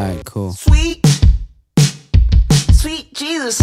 All right, cool. Sweet, sweet Jesus.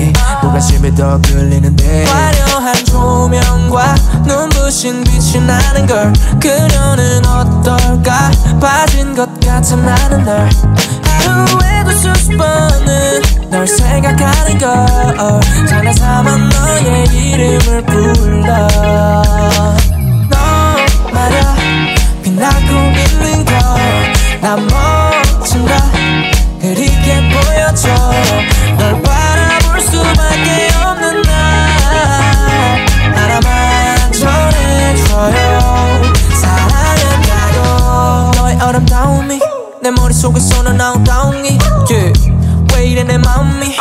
네 가슴이 더 끌리는데. 화려한 조명과 눈부신 빛이 나는 걸 그녀는 어떨까? 빠진 것 같은 나는 널 하루에도 수십 번은 널 생각하는 걸. 장난삼아 너의 이름을 불러. 너 말야 빛나고 있는 걸나 멋진 걸 흐리게 보여줘. 속에서 넌 엉덩이. Yeah. 왜 이래 내 마음이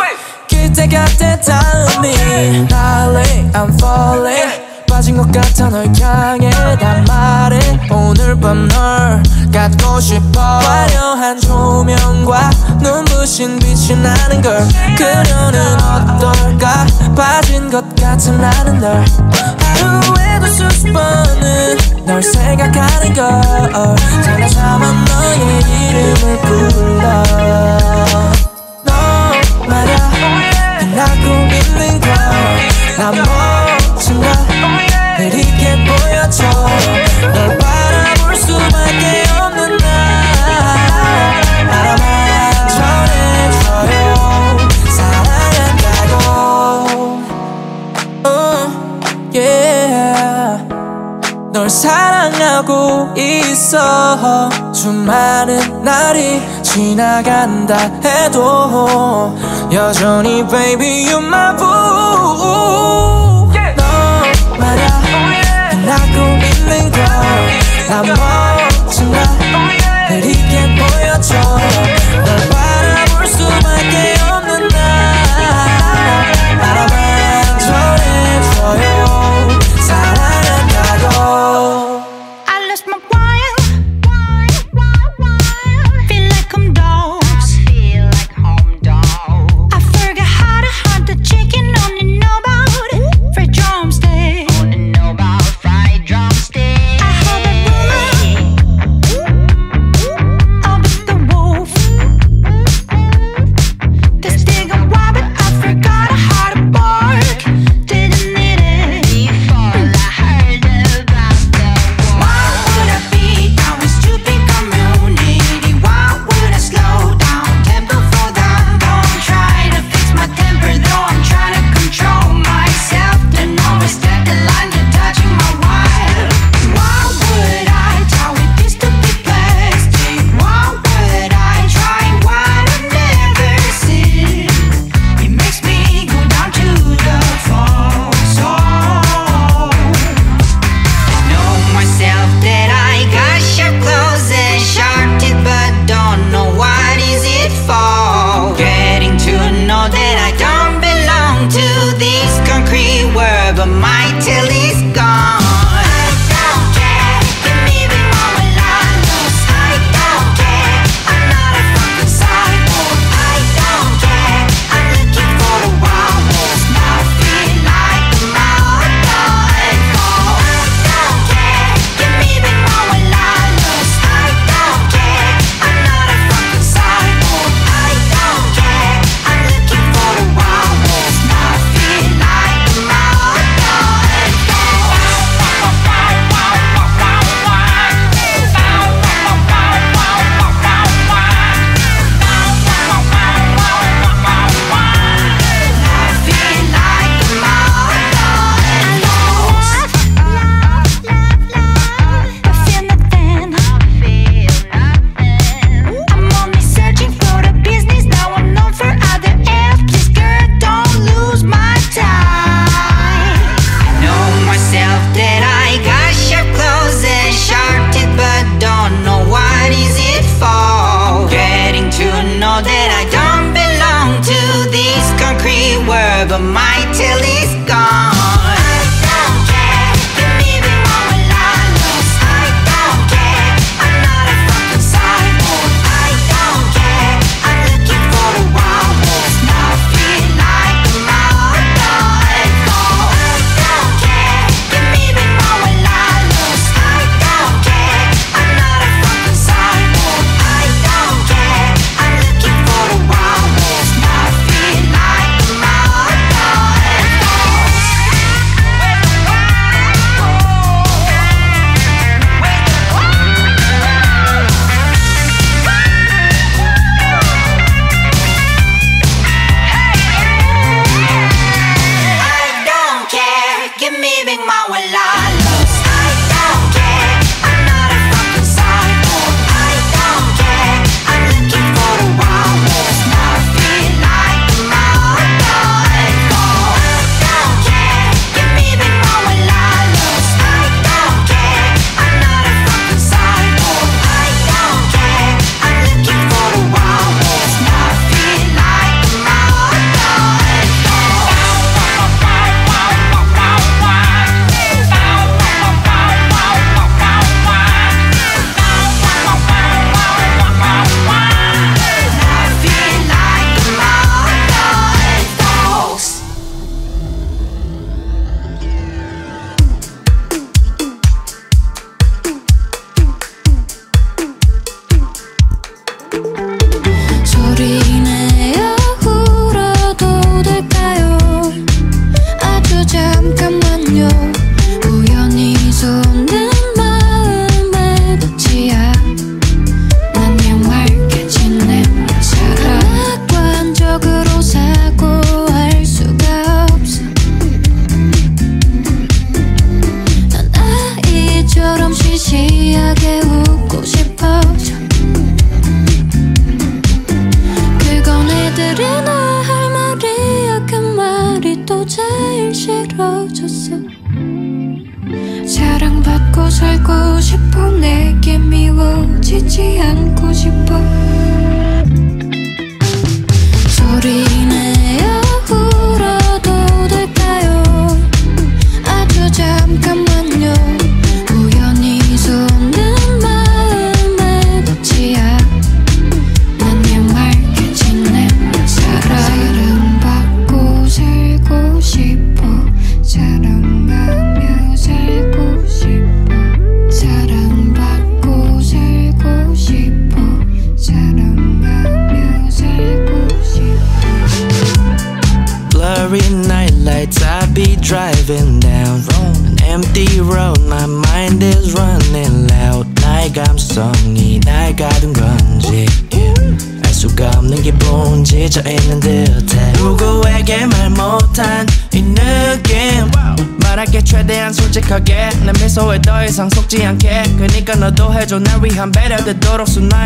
그때 곁에 닿음이 Darling I'm falling. 빠진 것 같아 널 향해. 다 말해. 오늘 밤 널 갖고 싶어. 화려한 조명과 눈부신 빛이 나는 걸. 그녀는 어떨까? 빠진 것 같은 나는 널. 하루에 수십 번은 널 생각하는 걸. 전화삼아 너의 이름을 불러. 너 말야 빛나고 있는 걸나 멋진 걸. 느리게 보여줘. 널 봐. 사랑하고 있어. 수많은 날이 지나간다 해도 여전히 baby you my boo 너 말야 빛나고 있는 걸. Oh, 나만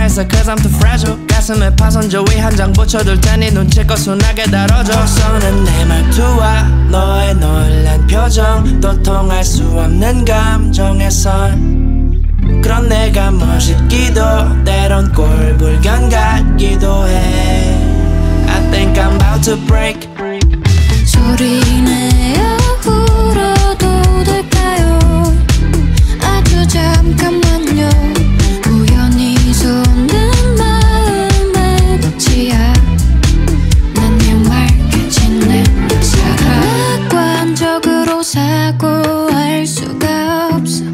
순화해서 Cause I'm too fragile. 가슴에 파선조 위 한 장 붙여둘 테니 눈치껏 순하게 다뤄줘. 서는 내 말투와 너의 놀란 표정 또 통할 수 없는 감정의 선. 그런 내가 멋있기도 때론 꼴불견 같기도 해 I think I'm about to break 소리내어 사고할 수가 없어.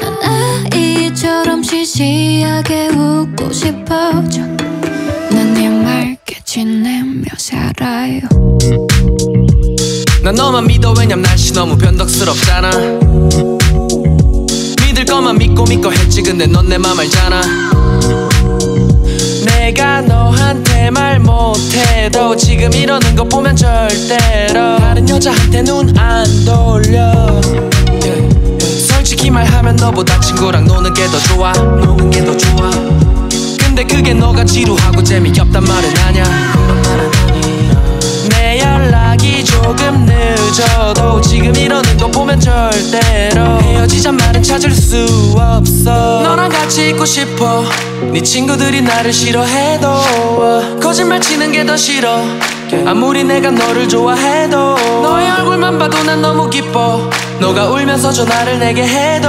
난 아이처럼 시시하게 웃고 싶어져. 난네 말겠지 내며 살아요. 난 너만 믿어. 왜냐면 날씨 너무 변덕스럽잖아. 믿을 것만 믿고 믿고 했지. 근데 넌 내 맘 알잖아 내가 너한테 말 못해도 지금 이러는 거 보면 절대로 다른 여자한테 눈 안 돌려. 솔직히 말하면 너보다 친구랑 노는 게 더 좋아. 노는 게 더 좋아. 근데 그게 너가 지루하고 재미없단 말은 아냐 조금 늦어도 지금 이러는 거 보면 절대로 헤어지자 말은 찾을 수 없어. 너랑 같이 있고 싶어. 네 친구들이 나를 싫어해도 거짓말 치는 게 더 싫어. 아무리 내가 너를 좋아해도 너의 얼굴만 봐도 난 너무 기뻐 너가 울면서 전화를 내게 해도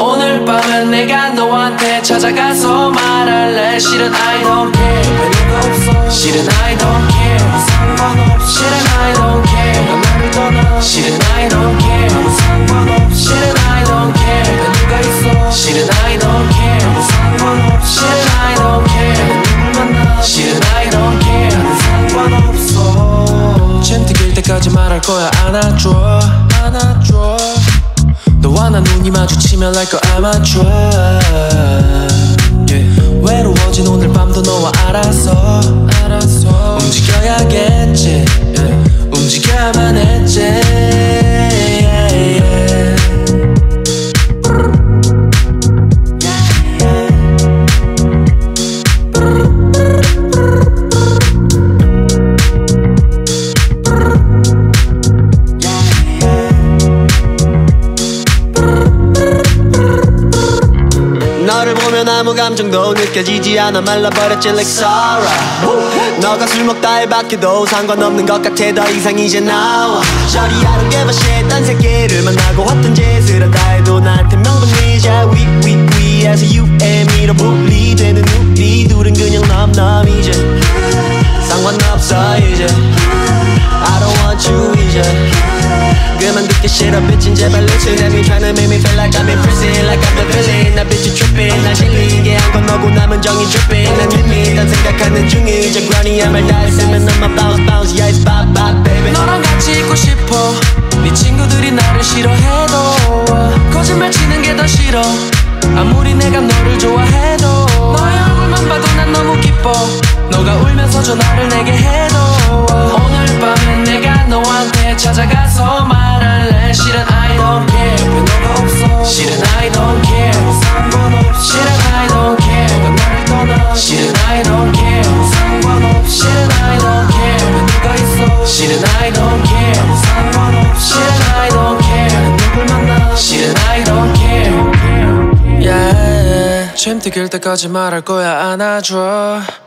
오늘 밤은 내가 너한테 찾아가서 말할래. 실은 I don't care. 실은 I don't care. 상관없어 실은 I don't care. 너가 나를 떠나 실은 I don't care. 아무 상관없어 실은 I don't care 마주치면 like a amateur yeah. 외로워진 오늘 밤도 너와 알아서 느껴지지 않아 말라버렸지 like Sarah 너가 술 먹다 해박해도 상관없는 것 같아 더 이상 이제 나와. Shorty I don't give a shit. 딴 새끼를 만나고 어떤 짓을 한다 해도 나한테 명분이자 We we we에서 you and me로 분리되는 우리 둘은 그냥 넘넘 이제. 상관없어 이제 이제 그만 듣기 싫어 bitchin 제발 listen Let me tryna make me feel like I'm in prison Like I'm the villain 나 bitch tripping 날 질린 게한건 너고 남은 정이 dripping 난 이미 딴 생각하는 중이제 grind이야 말다 했으면 너만 bounce bounce Yeah it's bop bop baby 너랑 같이 있고 싶어 네 친구들이 나를 싫어해도 거짓말 치는 게 더 싫어 아무리 내가 너를 좋아해도 너의 얼굴만 봐도 난 너무 기뻐. 너가 울면서 전화를 내게 해도 오늘 밤엔 내가 너한테 찾아가서 말할래. 실은 I don't care. 왜 너가 없어? 실은 I don't care. 상관없어. 실은 I don't care. 너가 나를 떠나? 실은 I don't care. 상관없어. 실은 I don't care. 왜 누가 있어? 실은 I don't care. 상관없어. 실은 I don't care 어떻게 때까지 말할 거야 안아줘.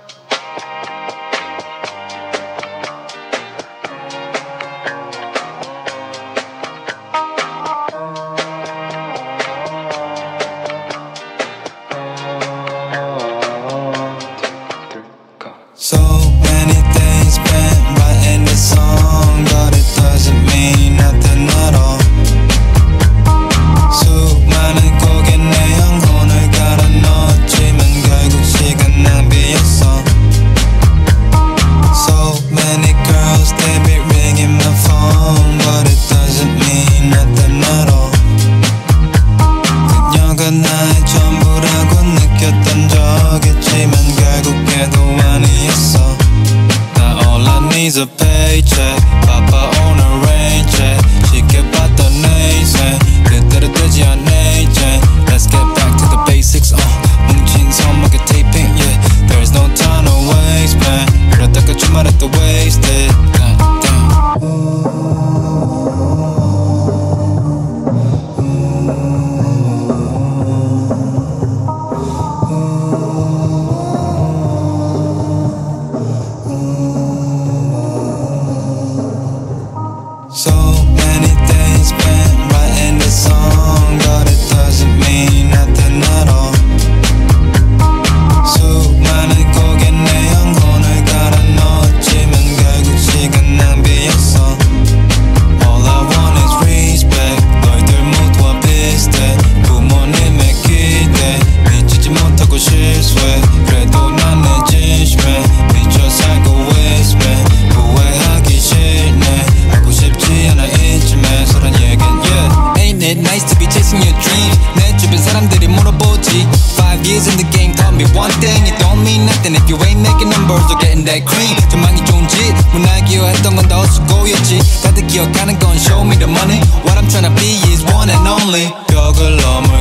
it. Nice to be chasing your dreams. 내 주변 사람들이 물어보지. Five years in the game taught me one thing. It don't mean nothing if you ain't making numbers or getting that cream. 전망이 좋은 짓 문화기여 했던 건다 헛수고였지. 다들 기억하는 건 show me the money. What I'm tryna be is one and only. 벽을 넘을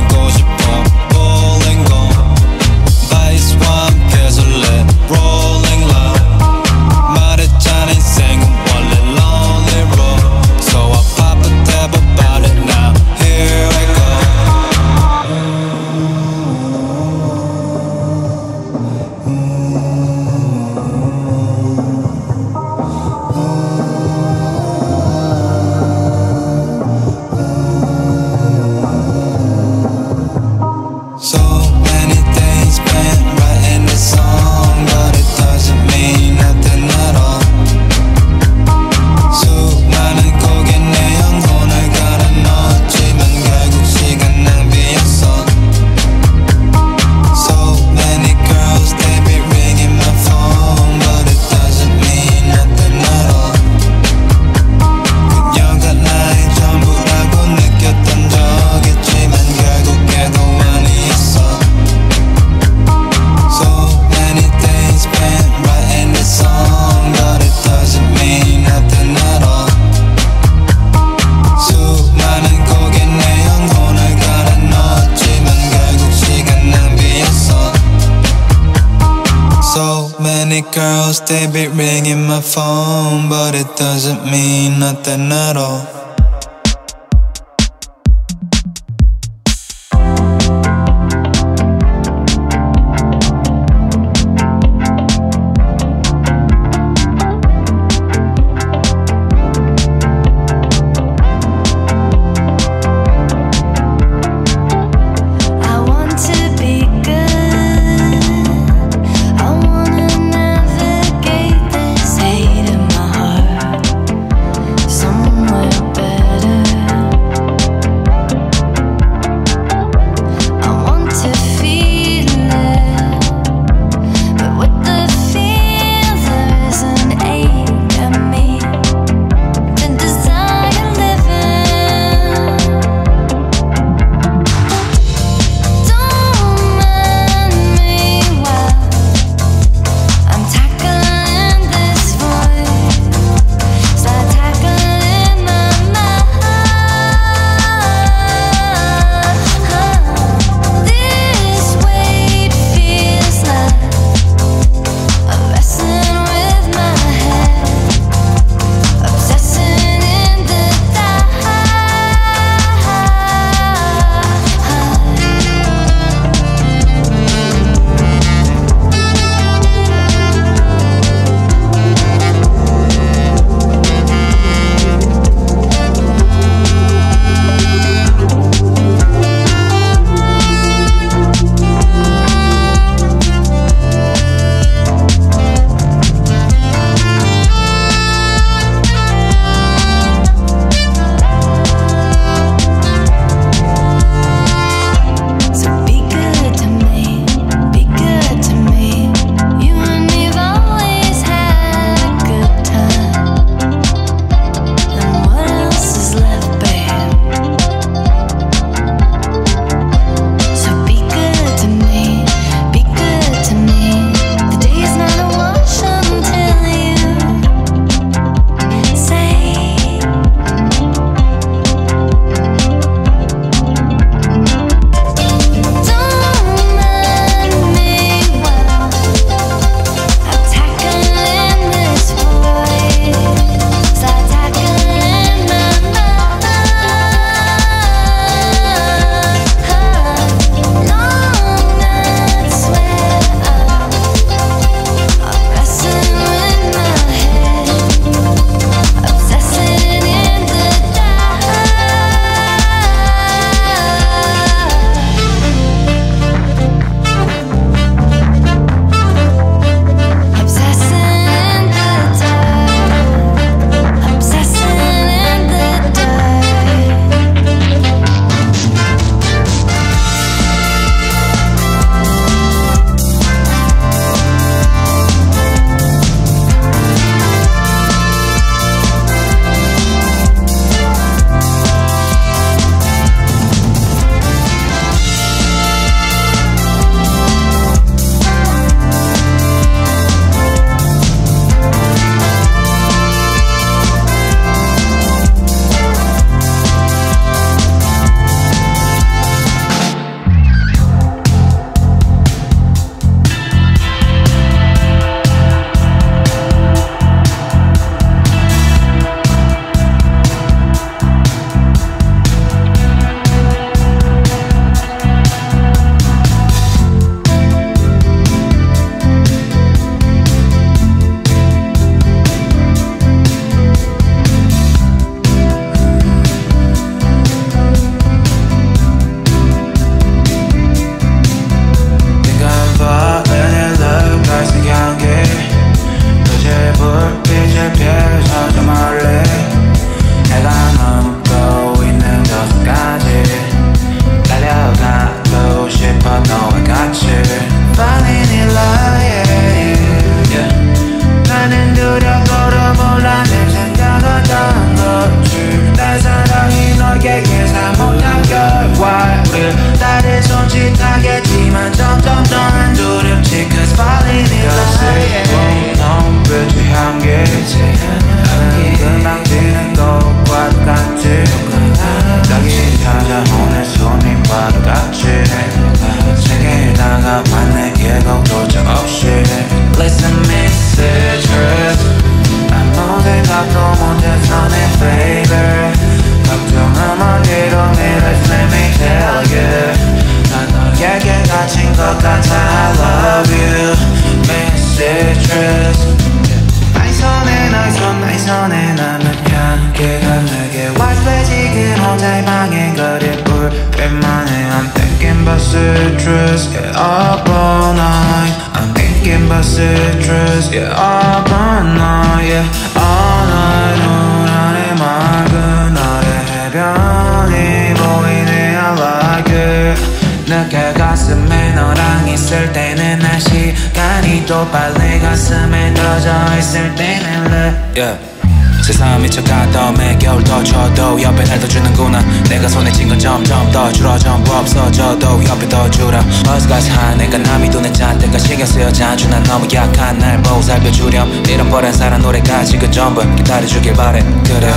미쳐가던 매겨울 더 쳐도 옆에 날더 주는구나. 내가 손에 쥔 건 점점 더 줄어. 전부 없어져도 옆에 더 줄어 버스가서 하니까 남이 도는 잔뜩가 신경 쓰여 자주 난 너무 약한 날 보고 살펴주렴. 이런 버란 사랑 노래까지 그 전부 기다려주길 바래. 그래.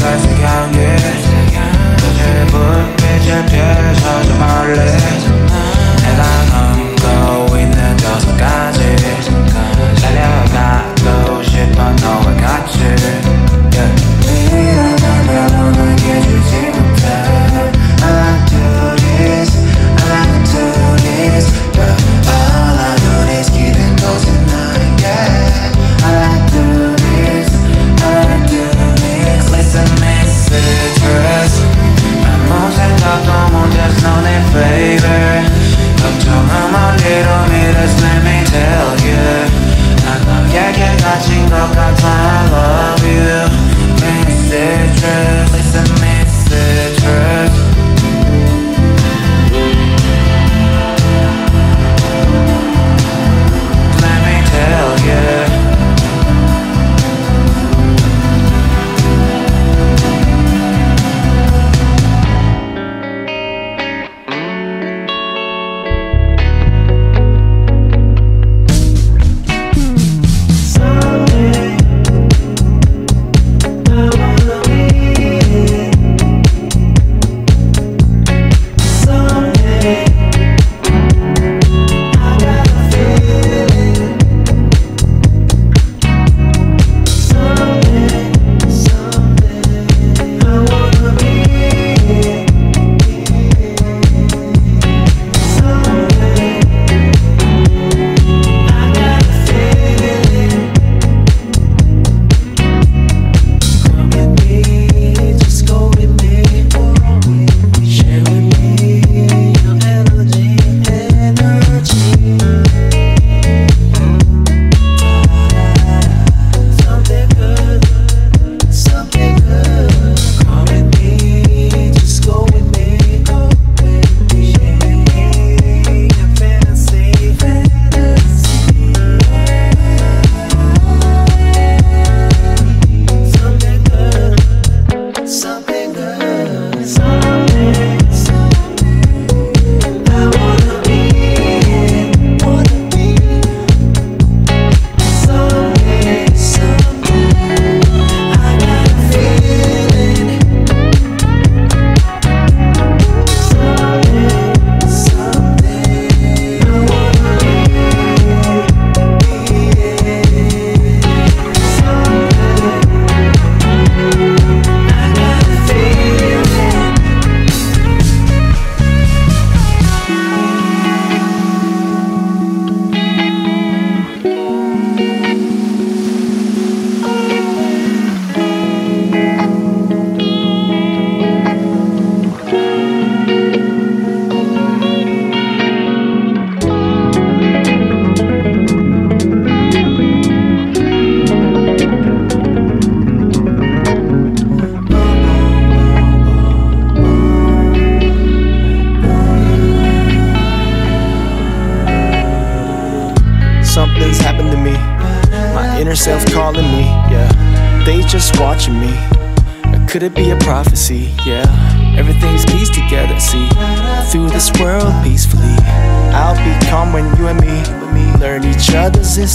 갈색 향기 그대 불빛에 피해서 좀 멀리 해가 넘고 있는 저 속까지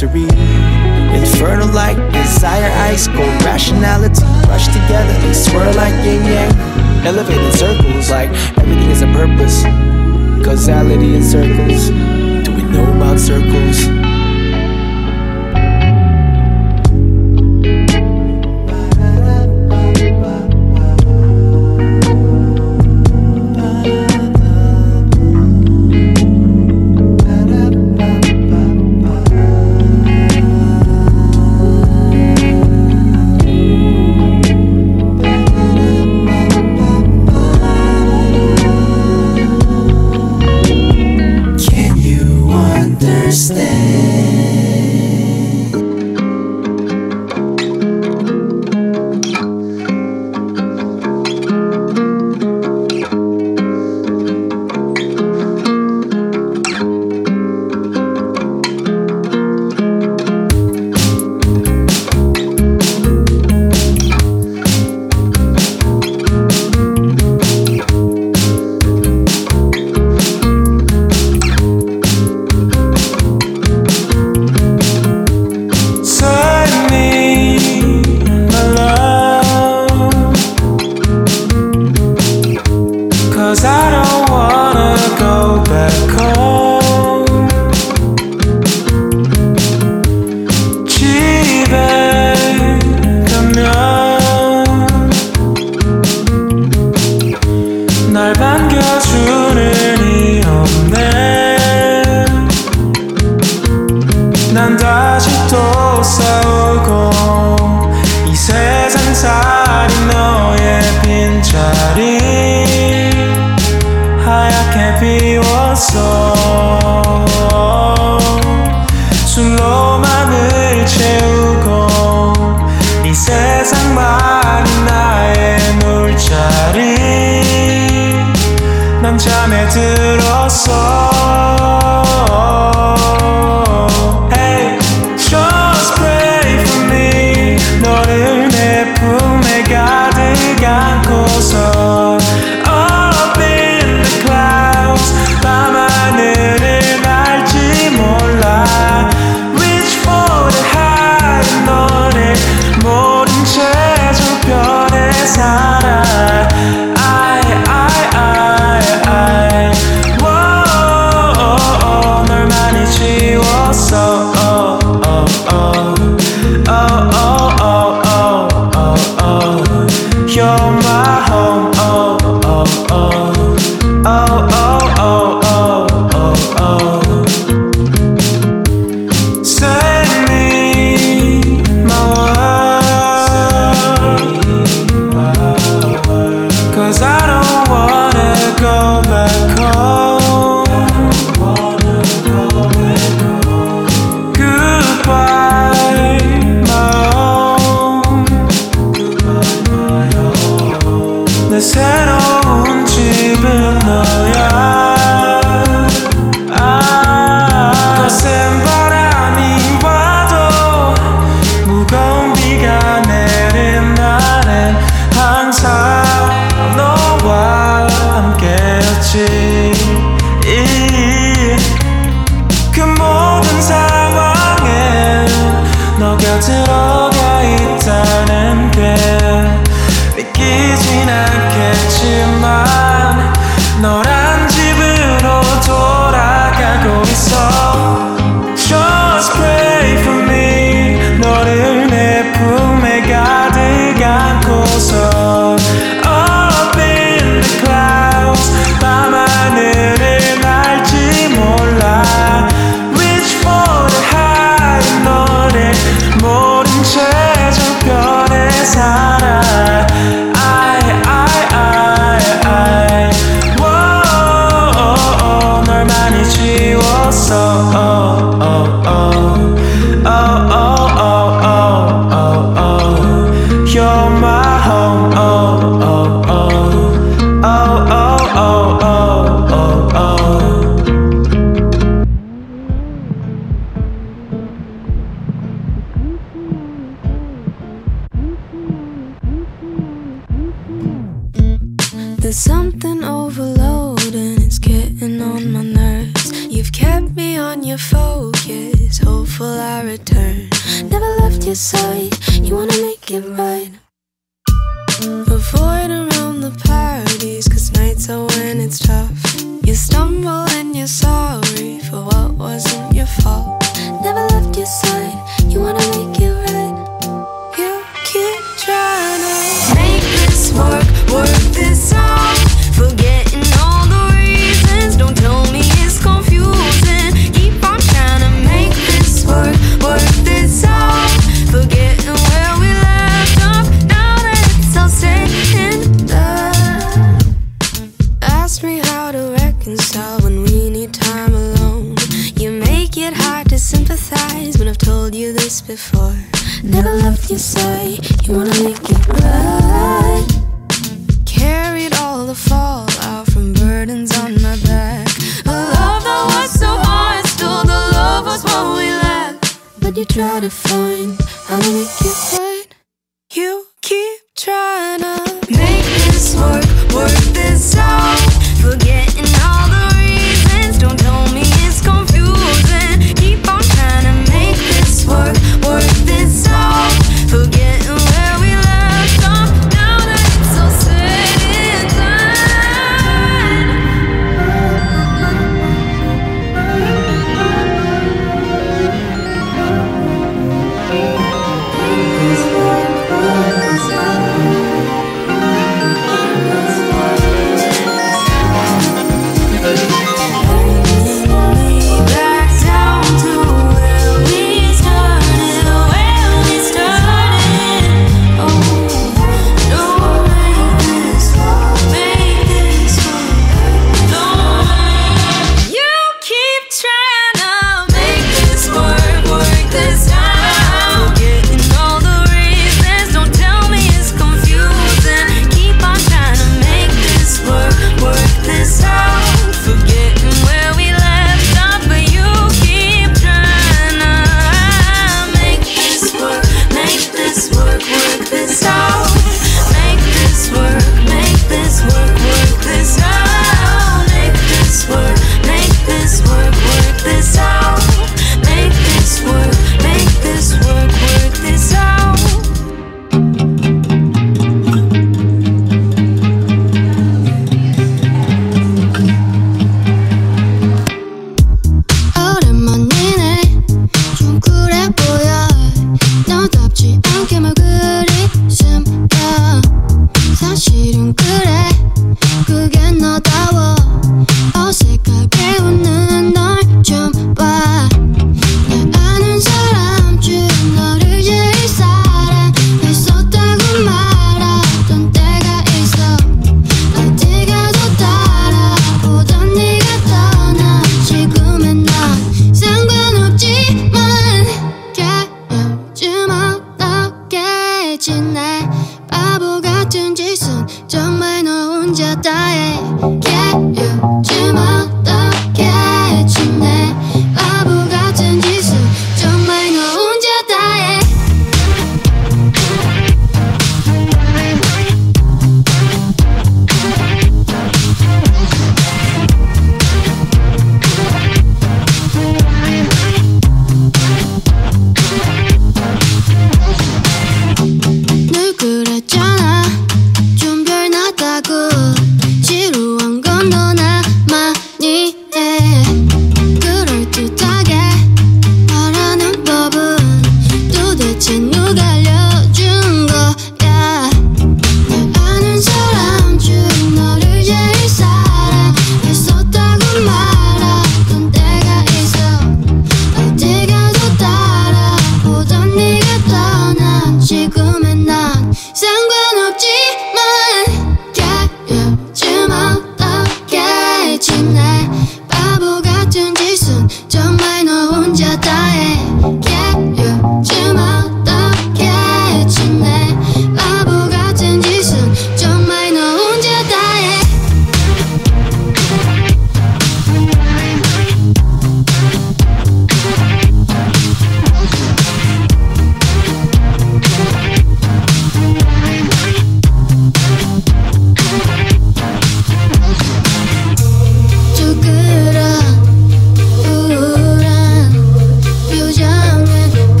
history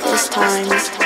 this time.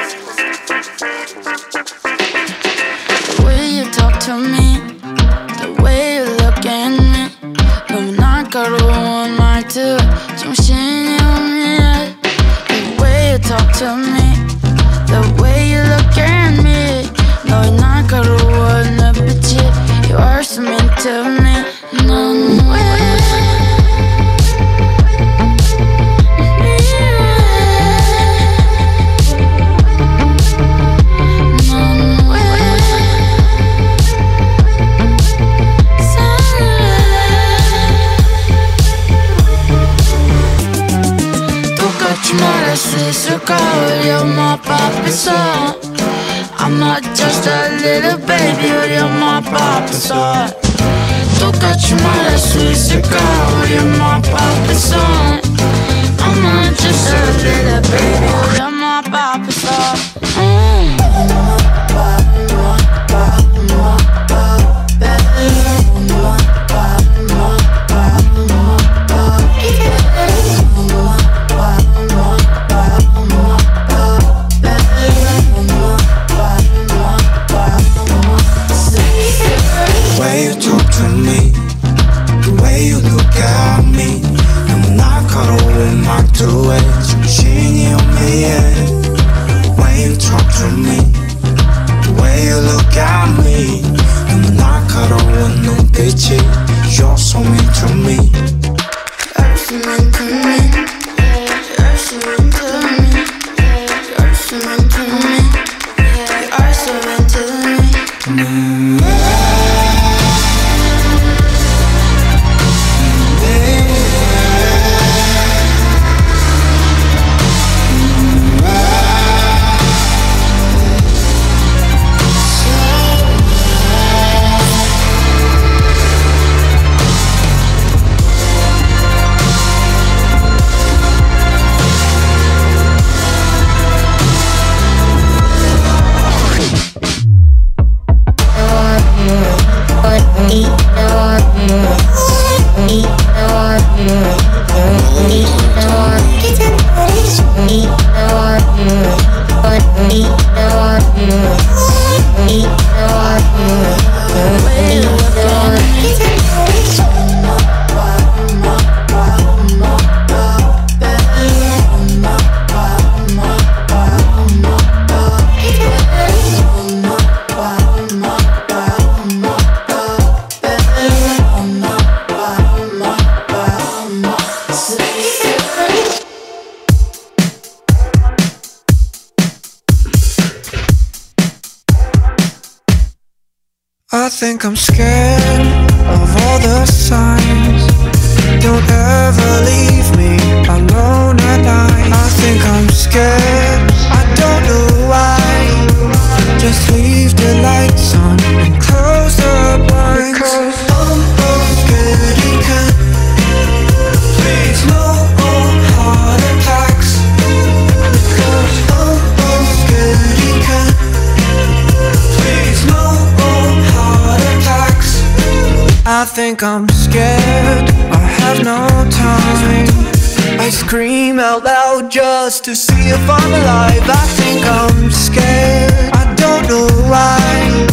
I scream out loud just to see if I'm alive. I think I'm scared. I don't know why.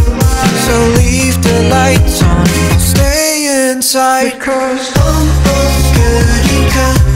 So leave the lights on. Stay inside. Because I'm broken. You can't.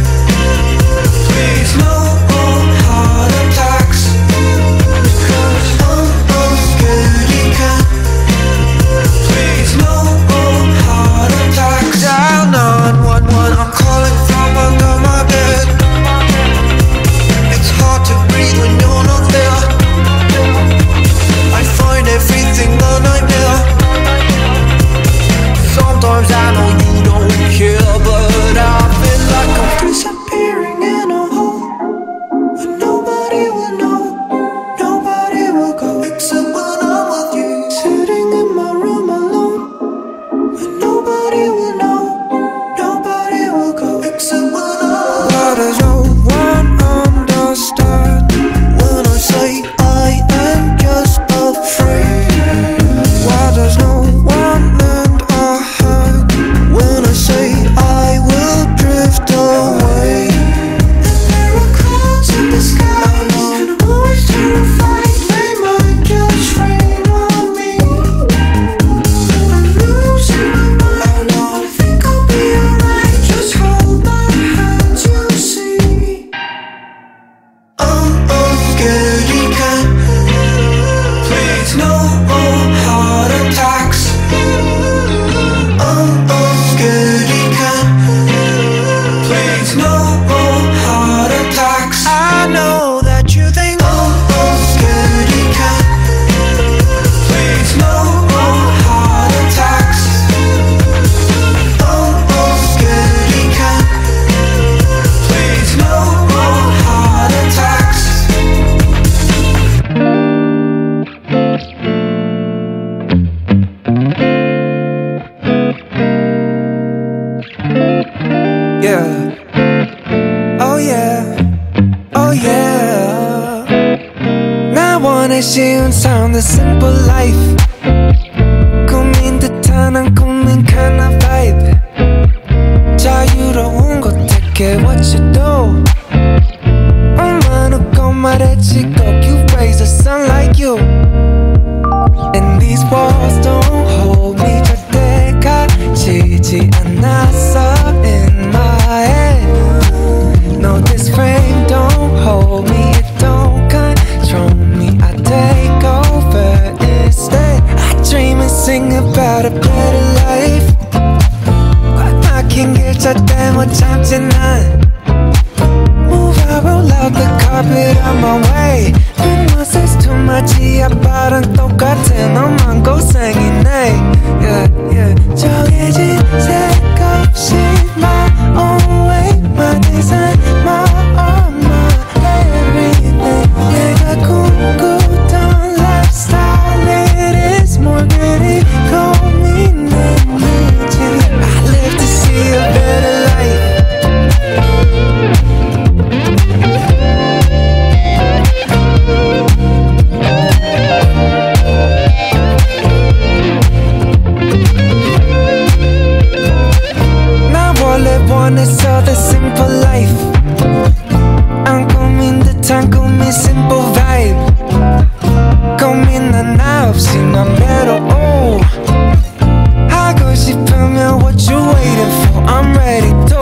I'm ready to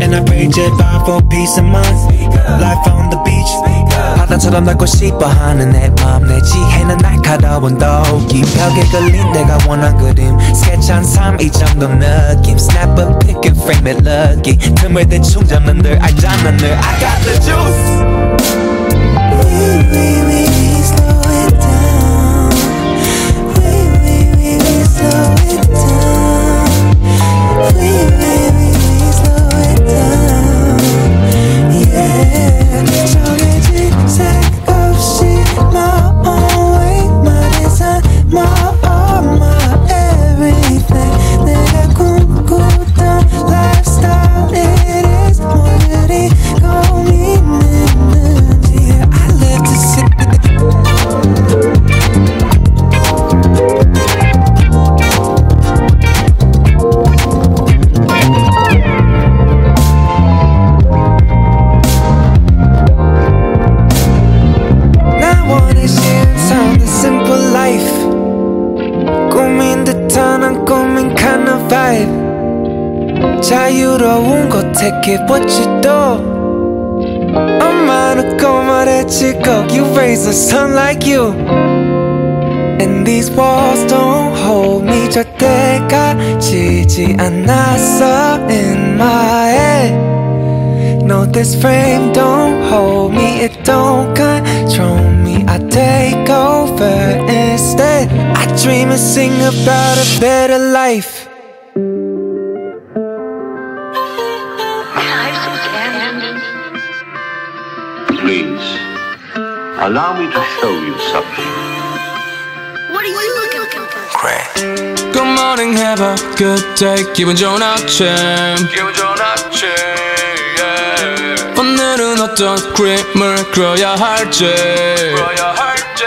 And I pray jet vibe for peace of mind Life on the beach 바다처럼 날고 싶어 하는 내 맘 내 지혜는 날카로운 도기 벽에 걸린 내가 원한 그림 스케치한 삶이 정도 느낌 Snap a pic and frame it lucky 틈을 대충 잡는 늘 알잖아 늘 I got the juice We, we, we, we slow it down We, we, we, we slow it down Please 것 take it what you do 엄마는 말했지 go you raise a son like you And these walls don't hold me 절대 가지지 않았어 in my head No, this frame don't hold me, it don't control me. I take over instead. I dream and sing about a better life. to show you something. What are you looking for? Good morning, have a good day. 기분 좋은 아침. 기분 좋은 아침 yeah. 오늘은 어떤 그림을 그려야 할지. 그래야 할지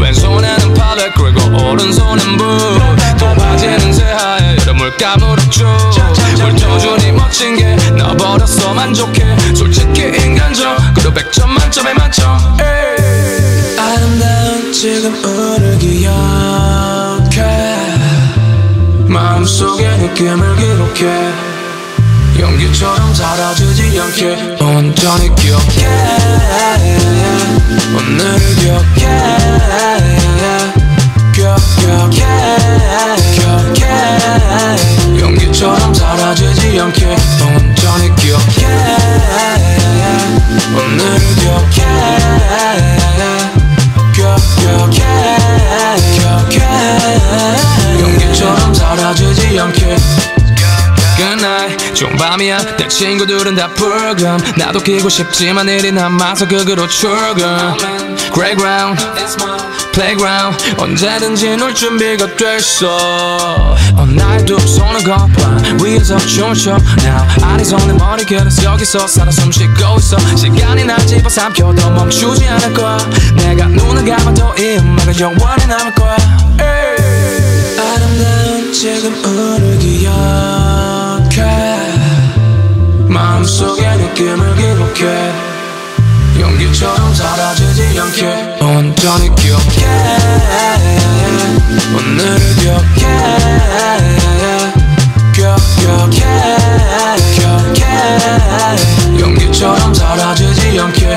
왼손에는 팔레 그리고 오른손엔 붓 또 바지는 새하얘 이름을 까무었죠. 훑어주니 멋진 게 나버렸어 만족해. 솔직히 인간적으로 100점 만점에 만점. 에이. 아름다운 지금을 기억해. 마음속의 느낌을 기록해. 연기처럼 사라지지 않게 온전히 기억해. 오늘을 기억해 연기처럼 사라지지 않게 온전히 기억해 오늘을 기억해. 기억 기억해. 기억해. 연기처럼 사라지지 않게. 좋은 밤이야. 내 친구들은 다 붉은 나도 끼고 싶지만 일이 남아서 극으로 출근. Playground Playground. 언제든지 놀 준비가 됐어. 오늘 두 손을 거봐 위에서 춤을 춰. Now 아리송의 머리결에서 여기서 살아 숨 쉬고 있어. 시간이 날 집어삼켜도 멈추지 않을 거야. 내가 눈을 감아도 이 음악은 영원히 남을 거야. 에이. 아름다운 지금을 기억해. 마음속의 느낌을 기록해 연기처럼 사라지지 않게. 온전히 기억해. 오늘을 기억해. 기억 기억해. 기억해. 연기처럼 사라지지 않게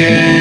기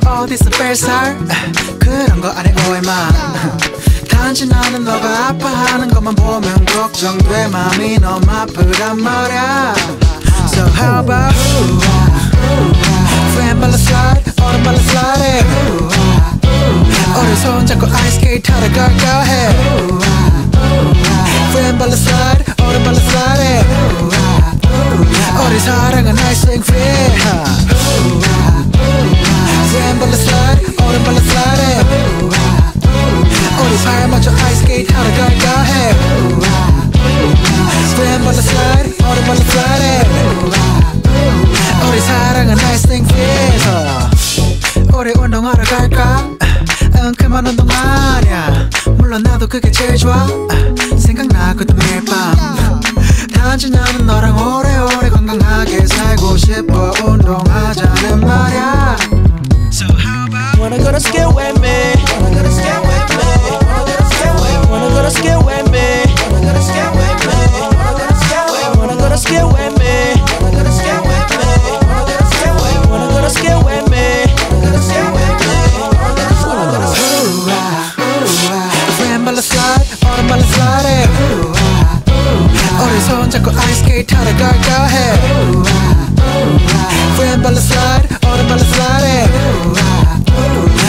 너가 어디서 뺄살? 그런 거 아니 오해마? 단지 나는 너가 아파하는 것만 보면 걱정돼. 맘이 너무 아프단 말야. So how about friend 발라 slide 얼음 발라 slide 우리 손잡고 아이스케이트 타러 갈까 해? friend 발라 slide 얼음 발라 slide 우리 사랑은 nice and free slide. 얼음 발라 slide 우리 발 맞춰 아이스케이트 타러 갈까 해 slide. 얼음 발라 slide 우리 사랑은 nice and free 우리 운동하러 갈까? 응 그만 운동 아냐 물론 나도 그게 제일 좋아. 생각나거든 매일 밤. 단지 나는 너랑 오래오래 건강하게 살고 싶어. 운동하자는 말야 how about Wanna go to skill with me Wanna go to skill with me Wanna go to skill with me Wanna go to skill with me Wanna go to skill with me Wanna go to skill with me Wanna go to skill with me Wanna go to skill with me Wanna go to skill with me friend 발라 slide 얼음 발라 slide 우리 손잡고 아이스케이트 타러 갈까 해 friend 발라 slide 얼음 발라 slide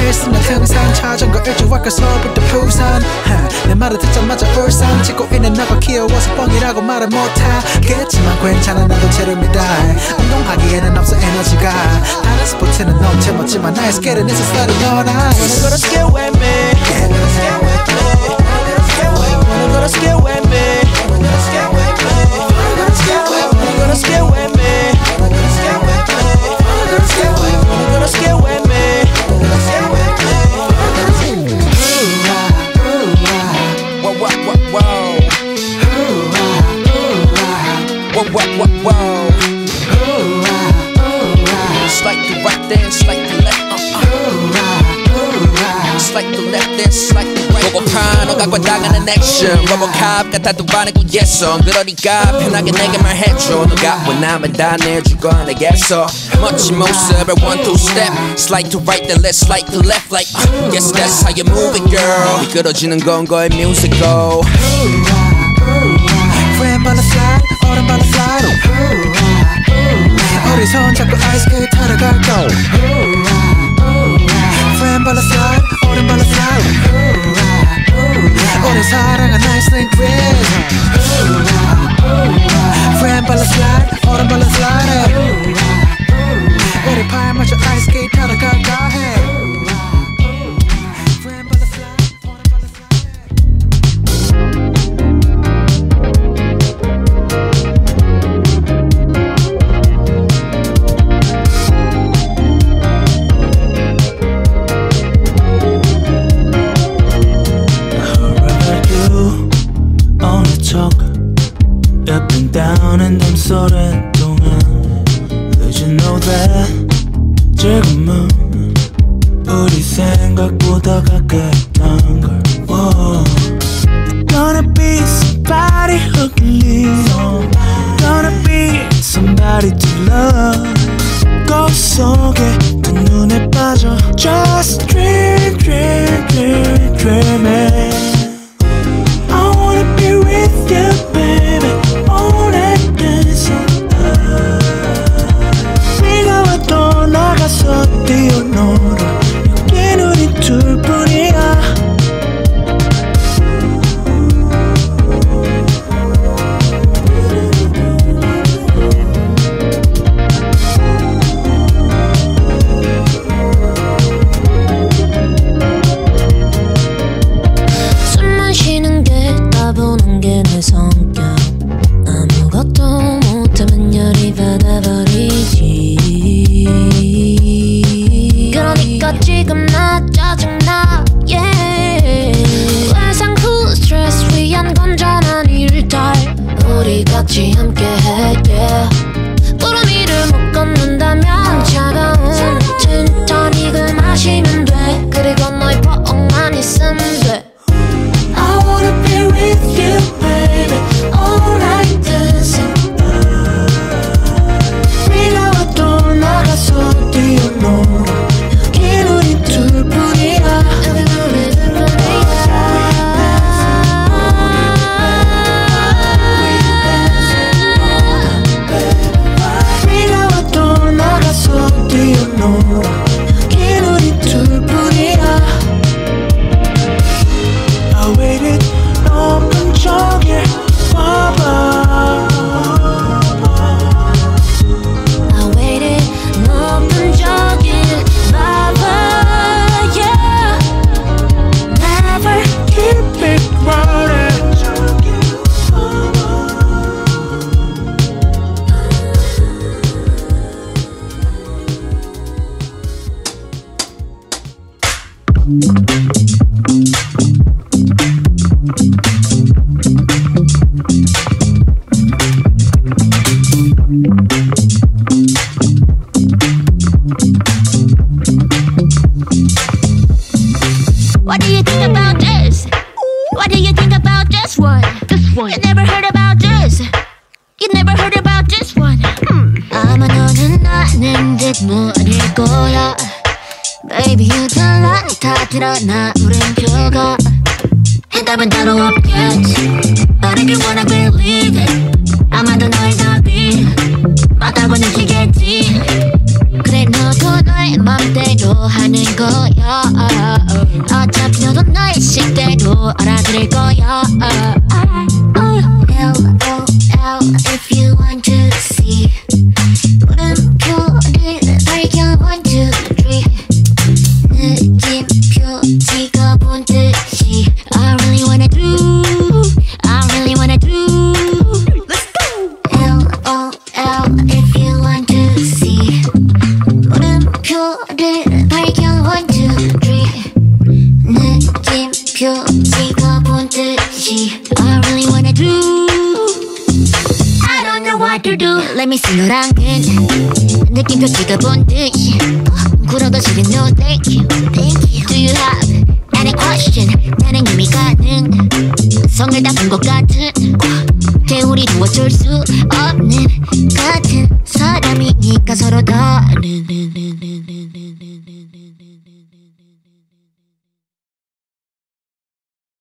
필수는 항상 자전거 일찍 와까서부터 부산 huh. 내 말을 듣자마자 울산 찍고 있는 나가 귀여워서 뻥이라고 말을 못하겠지만 괜찮아 나도 재름이다 운동하기에는 없어 에너지가 다른 스포츠는 넘쳐 멋지만 나의 스케일은 내 스타일은 너나 Wanna go to scale with me Wanna go to scale with me Wanna go to scale with me Wanna go to scale with me Wanna go to scale with me Wanna go to scale with me whoa, whoa. Ooh, ah, ooh, ah. Slide to right then, slide to left. Uh-uh. Uh, uh. Ooh, ah, ooh, ah. Slide to left then, slide to right. 먹어카 너가 과다가는 액션 로보캅 같아 두 반의 구예선 그러니까 편하게 내게만 해줘 너가 원하면 다 내줄 거야 내게서 멋진 모습에 one two step slide to right then let's slide to left like uh, guess that's how you move it girl 미끄러지는 건 거의 musical. Forever on the fly 너란 바람 사로 우리 손 잡고 아이스크림 타러 갈까 Friend 발라 사로 오랜 발라 사로 오래 사랑한 아이스크림 Friend 발라 사로 오랜 발라 사로 우리 팔 맞춰 아이스크림 타러 갈까 해 look at me. Gonna be somebody to love. 거울 속에 두 눈에 빠져. Just dream, dream, dream, dream.